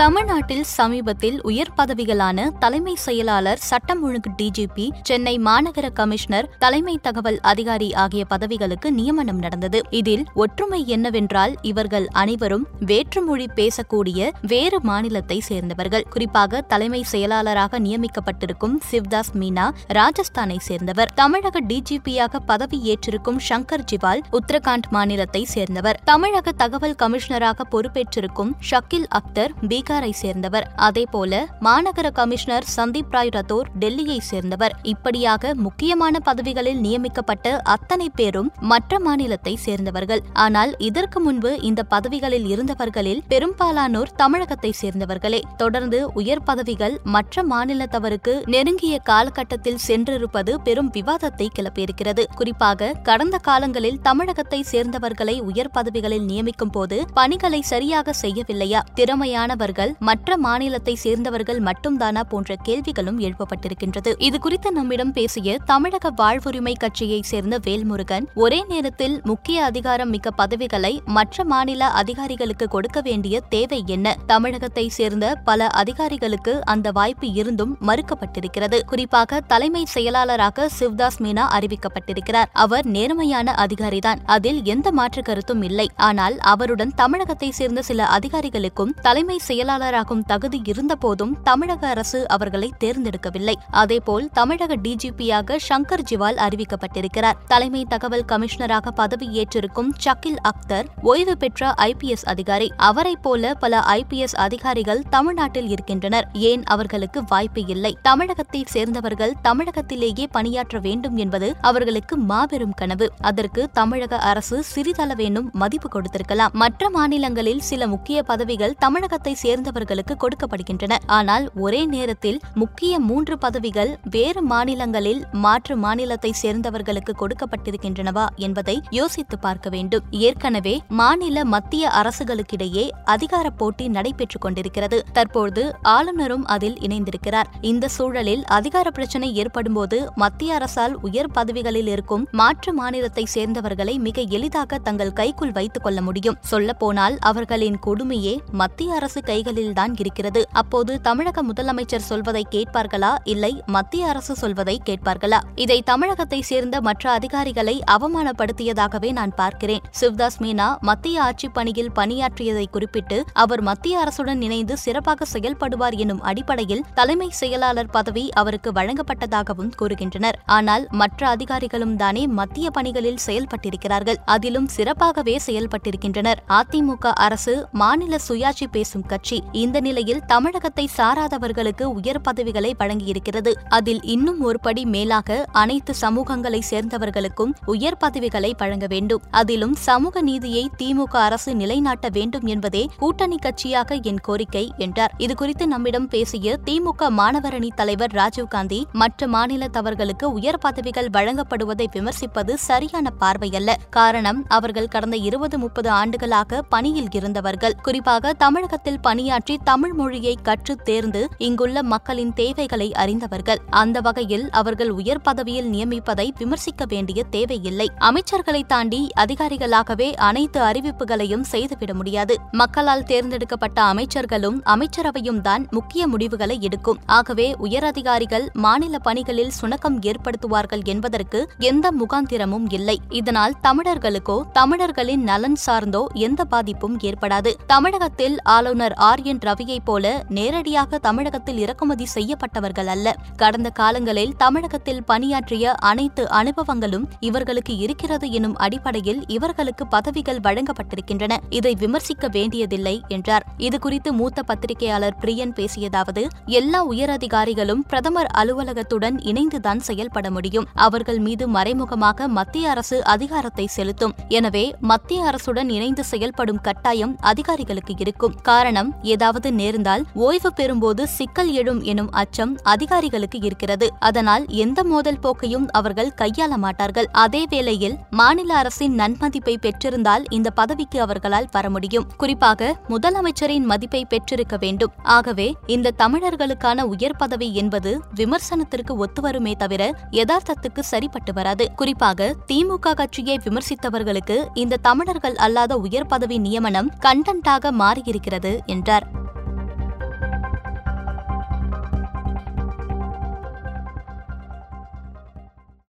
தமிழ்நாட்டில் சமீபத்தில் உயர் பதவிகளான தலைமை செயலாளர் சட்டம் ஒழுங்கு டிஜிபி சென்னை மாநகர கமிஷனர் தலைமை தகவல் அதிகாரி ஆகிய பதவிகளுக்கு நியமனம் நடந்தது. இதில் ஒற்றுமை என்னவென்றால் இவர்கள் அனைவரும் வேற்றுமொழி பேசக்கூடிய வேறு மாநிலத்தை சேர்ந்தவர்கள். குறிப்பாக தலைமை செயலாளராக நியமிக்கப்பட்டிருக்கும் சிவ்தாஸ் மீனா ராஜஸ்தானை சேர்ந்தவர். தமிழக டிஜிபியாக பதவி ஏற்றிருக்கும் சங்கர் ஜிவால் உத்தரகாண்ட் மாநிலத்தை சேர்ந்தவர். தமிழக தகவல் கமிஷனராக பொறுப்பேற்றிருக்கும் ஷக்கில் அக்தர் பீகார் சேர்ந்தவர். அதேபோல மாநகர கமிஷனர் சந்தீப் ராய் ரத்தோர் டெல்லியை சேர்ந்தவர். இப்படியாக முக்கியமான பதவிகளில் நியமிக்கப்பட்ட அத்தனை பேரும் மற்ற மாநிலத்தை சேர்ந்தவர்கள். ஆனால் இதற்கு முன்பு இந்த பதவிகளில் இருந்தவர்களில் பெரும்பாலானோர் தமிழகத்தை சேர்ந்தவர்களே. தொடர்ந்து உயர் பதவிகள் மற்ற மாநிலத்தவருக்கு நெருங்கிய காலகட்டத்தில் சென்றிருப்பது பெரும் விவாதத்தை கிளப்பியிருக்கிறது. குறிப்பாக கடந்த காலங்களில் தமிழகத்தை சேர்ந்தவர்களை உயர் பதவிகளில் நியமிக்கும் போது பணிகளை சரியாக செய்யவில்லையா? திறமையானவர்கள் மற்ற மாநிலத்தை சேர்ந்தவர்கள் மட்டும்தானா போன்ற கேள்விகளும் எழுப்பப்பட்டிருக்கின்றது. இது குறித்து நம்மிடம் பேசிய தமிழக வாழ்வுரிமை கட்சியைச் சேர்ந்த வேல்முருகன் ஒரே நேரத்தில் முக்கிய அதிகாரம் மிக்க பதவிகளை மற்ற மாநில அதிகாரிகளுக்கு கொடுக்க வேண்டிய தேவை என்ன? தமிழகத்தை சேர்ந்த பல அதிகாரிகளுக்கு அந்த வாய்ப்பு இருந்தும் மறுக்கப்பட்டிருக்கிறது. குறிப்பாக தலைமை செயலாளராக சிவ்தாஸ் மீனா அறிவிக்கப்பட்டிருக்கிறார். அவர் நேர்மையான அதிகாரிதான். அதில் எந்த மாற்று கருத்தும் இல்லை. ஆனால் அவருடன் தமிழகத்தை சேர்ந்த சில அதிகாரிகளுக்கும் தலைமை செயலாளராகும் தகுதி இருந்தபோதும் தமிழக அரசு அவர்களை தேர்ந்தெடுக்கவில்லை. அதேபோல் தமிழக டிஜிபியாக சங்கர் ஜிவால் அறிவிக்கப்பட்டிருக்கிறார். தலைமை தகவல் கமிஷனராக பதவியேற்றிருக்கும் சக்கில் அக்தர் ஓய்வு பெற்ற ஐபிஎஸ் அதிகாரி. அவரைப் போல பல ஐபிஎஸ் அதிகாரிகள் தமிழ்நாட்டில் இருக்கின்றனர். ஏன் அவர்களுக்கு வாய்ப்பு இல்லை? தமிழகத்தை சேர்ந்தவர்கள் தமிழகத்திலேயே பணியாற்ற வேண்டும் என்பது அவர்களுக்கு மாபெரும் கனவு. அதற்கு தமிழக அரசு சிறிதளவேனும் மதிப்பு கொடுத்திருக்கலாம். மற்ற மாநிலங்களில் சில முக்கிய பதவிகள் தமிழகத்தை சேர்ந்த சேர்ந்தவர்களுக்கு கொடுக்கப்படுகின்றன. ஆனால் ஒரே நேரத்தில் முக்கிய மூன்று பதவிகள் வேறு மாநிலங்களில் மாற்று மாநிலத்தை சேர்ந்தவர்களுக்கு கொடுக்கப்பட்டிருக்கின்றனவா என்பதை யோசித்து பார்க்க வேண்டும். ஏற்கனவே மாநில மத்திய அரசுகளுக்கிடையே அதிகார போட்டி நடைபெற்றுக் கொண்டிருக்கிறது. தற்போது ஆளுநரும் அதில் இணைந்திருக்கிறார். இந்த சூழலில் அதிகார பிரச்சினை ஏற்படும்போது மத்திய அரசால் உயர் பதவிகளில் இருக்கும் மாற்று மாநிலத்தை சேர்ந்தவர்களை மிக எளிதாக தங்கள் கைக்குள் வைத்துக் கொள்ள முடியும். சொல்லப்போனால் அவர்களின் கொடுமையே மத்திய அரசு கை கைகளில்தான் இருக்கிறது. அப்போது தமிழக முதலமைச்சர் சொல்வதை கேட்பார்களா? இல்லை மத்திய அரசு சொல்வதை கேட்பார்களா? இதை தமிழகத்தை சேர்ந்த மற்ற அதிகாரிகளை அவமானப்படுத்தியதாகவே நான் பார்க்கிறேன். சிவ்தாஸ் மீனா மத்திய ஆட்சி பணியில் பணியாற்றியதை குறிப்பிட்டு அவர் மத்திய அரசுடன் இணைந்து சிறப்பாக செயல்படுவார் எனும் அடிப்படையில் தலைமை செயலாளர் பதவி அவருக்கு வழங்கப்பட்டதாகவும் கூறுகின்றனர். ஆனால் மற்ற அதிகாரிகளும் தானே மத்திய பணிகளில் செயல்பட்டிருக்கிறார்கள். அதிலும் சிறப்பாகவே செயல்பட்டிருக்கின்றனர். அதிமுக அரசு மாநில சுயாட்சி பேசும் கட்சி கட்சி இந்த நிலையில் தமிழகத்தை சாராதவர்களுக்கு உயர் பதவிகளை வழங்கியிருக்கிறது. அதில் இன்னும் ஒரு படி மேலாக அனைத்து சமூகங்களை சேர்ந்தவர்களுக்கும் உயர் பதவிகளை வழங்க வேண்டும். அதிலும் சமூக நீதியை திமுக அரசு நிலைநாட்ட வேண்டும் என்பதே கூட்டணி கட்சியாக என் கோரிக்கை என்றார். இதுகுறித்து நம்மிடம் பேசிய திமுக மாணவரணி தலைவர் ராஜீவ்காந்தி மற்ற மாநிலத்தவர்களுக்கு உயர் பதவிகள் வழங்கப்படுவதை விமர்சிப்பது சரியான பார்வையல்ல. காரணம் அவர்கள் கடந்த இருபது முப்பது ஆண்டுகளாக பணியில் இருந்தவர்கள். குறிப்பாக தமிழகத்தில் பணி பணியாற்றி தமிழ் மொழியை கற்றுத் தேர்ந்து இங்குள்ள மக்களின் தேவைகளை அறிந்தவர்கள். அந்த வகையில் அவர்கள் உயர் பதவியில் நியமிப்பதை விமர்சிக்க வேண்டிய தேவையில்லை. அமைச்சர்களை தாண்டி அதிகாரிகளாகவே அனைத்து அறிவிப்புகளையும் செய்துவிட முடியாது. மக்களால் தேர்ந்தெடுக்கப்பட்ட அமைச்சர்களும் அமைச்சரவையும் தான் முக்கிய முடிவுகளை எடுக்கும். ஆகவே உயர் அதிகாரிகள் மாநில பணிகளில் சுணக்கம் ஏற்படுத்துவார்கள் என்பதற்கு எந்த முகாந்திரமும் இல்லை. இதனால் தமிழர்களுக்கோ தமிழர்களின் நலன் சார்ந்தோ எந்த பாதிப்பும் ஏற்படாது. தமிழகத்தில் ஆளுநர் ஆர். என் ரவியைப் போல நேரடியாக தமிழகத்தில் இறக்குமதி செய்யப்பட்டவர்கள் அல்ல. கடந்த காலங்களில் தமிழகத்தில் பணியாற்றிய அனைத்து அனுபவங்களும் இவர்களுக்கு இருக்கிறது எனும் அடிப்படையில் இவர்களுக்கு பதவிகள் வழங்கப்பட்டிருக்கின்றன. இதை விமர்சிக்க வேண்டியதில்லை என்றார். இதுகுறித்து மூத்த பத்திரிகையாளர் பிரியன் பேசியதாவது எல்லா உயரதிகாரிகளும் பிரதமர் அலுவலகத்துடன் இணைந்துதான் செயல்பட முடியும். அவர்கள் மீது மறைமுகமாக மத்திய அரசு அதிகாரத்தை செலுத்தும். எனவே மத்திய அரசுடன் இணைந்து செயல்படும் கட்டாயம் அதிகாரிகளுக்கு இருக்கும். காரணம் ஏதாவது நேர்ந்தால் ஓய்வு பெறும்போது சிக்கல் எழும் எனும் அச்சம் அதிகாரிகளுக்கு இருக்கிறது. அதனால் எந்த மோதல் போக்கையும் அவர்கள் கையாள மாட்டார்கள். அதே வேளையில் மாநில அரசின் நன்மதிப்பை பெற்றிருந்தால் இந்த பதவிக்கு அவர்களால் வர முடியும். குறிப்பாக முதலமைச்சரின் மதிப்பை பெற்றிருக்க வேண்டும். ஆகவே இந்த தமிழர்களுக்கான உயர் பதவி என்பது விமர்சனத்திற்கு ஒத்துவருமே தவிர யதார்த்தத்துக்கு சரிப்பட்டு வராது. குறிப்பாக திமுக கட்சியை விமர்சித்தவர்களுக்கு இந்த தமிழர்கள் அல்லாத உயர் பதவி நியமனம் கண்டென்ட்டாக மாறியிருக்கிறது என்றார். sadar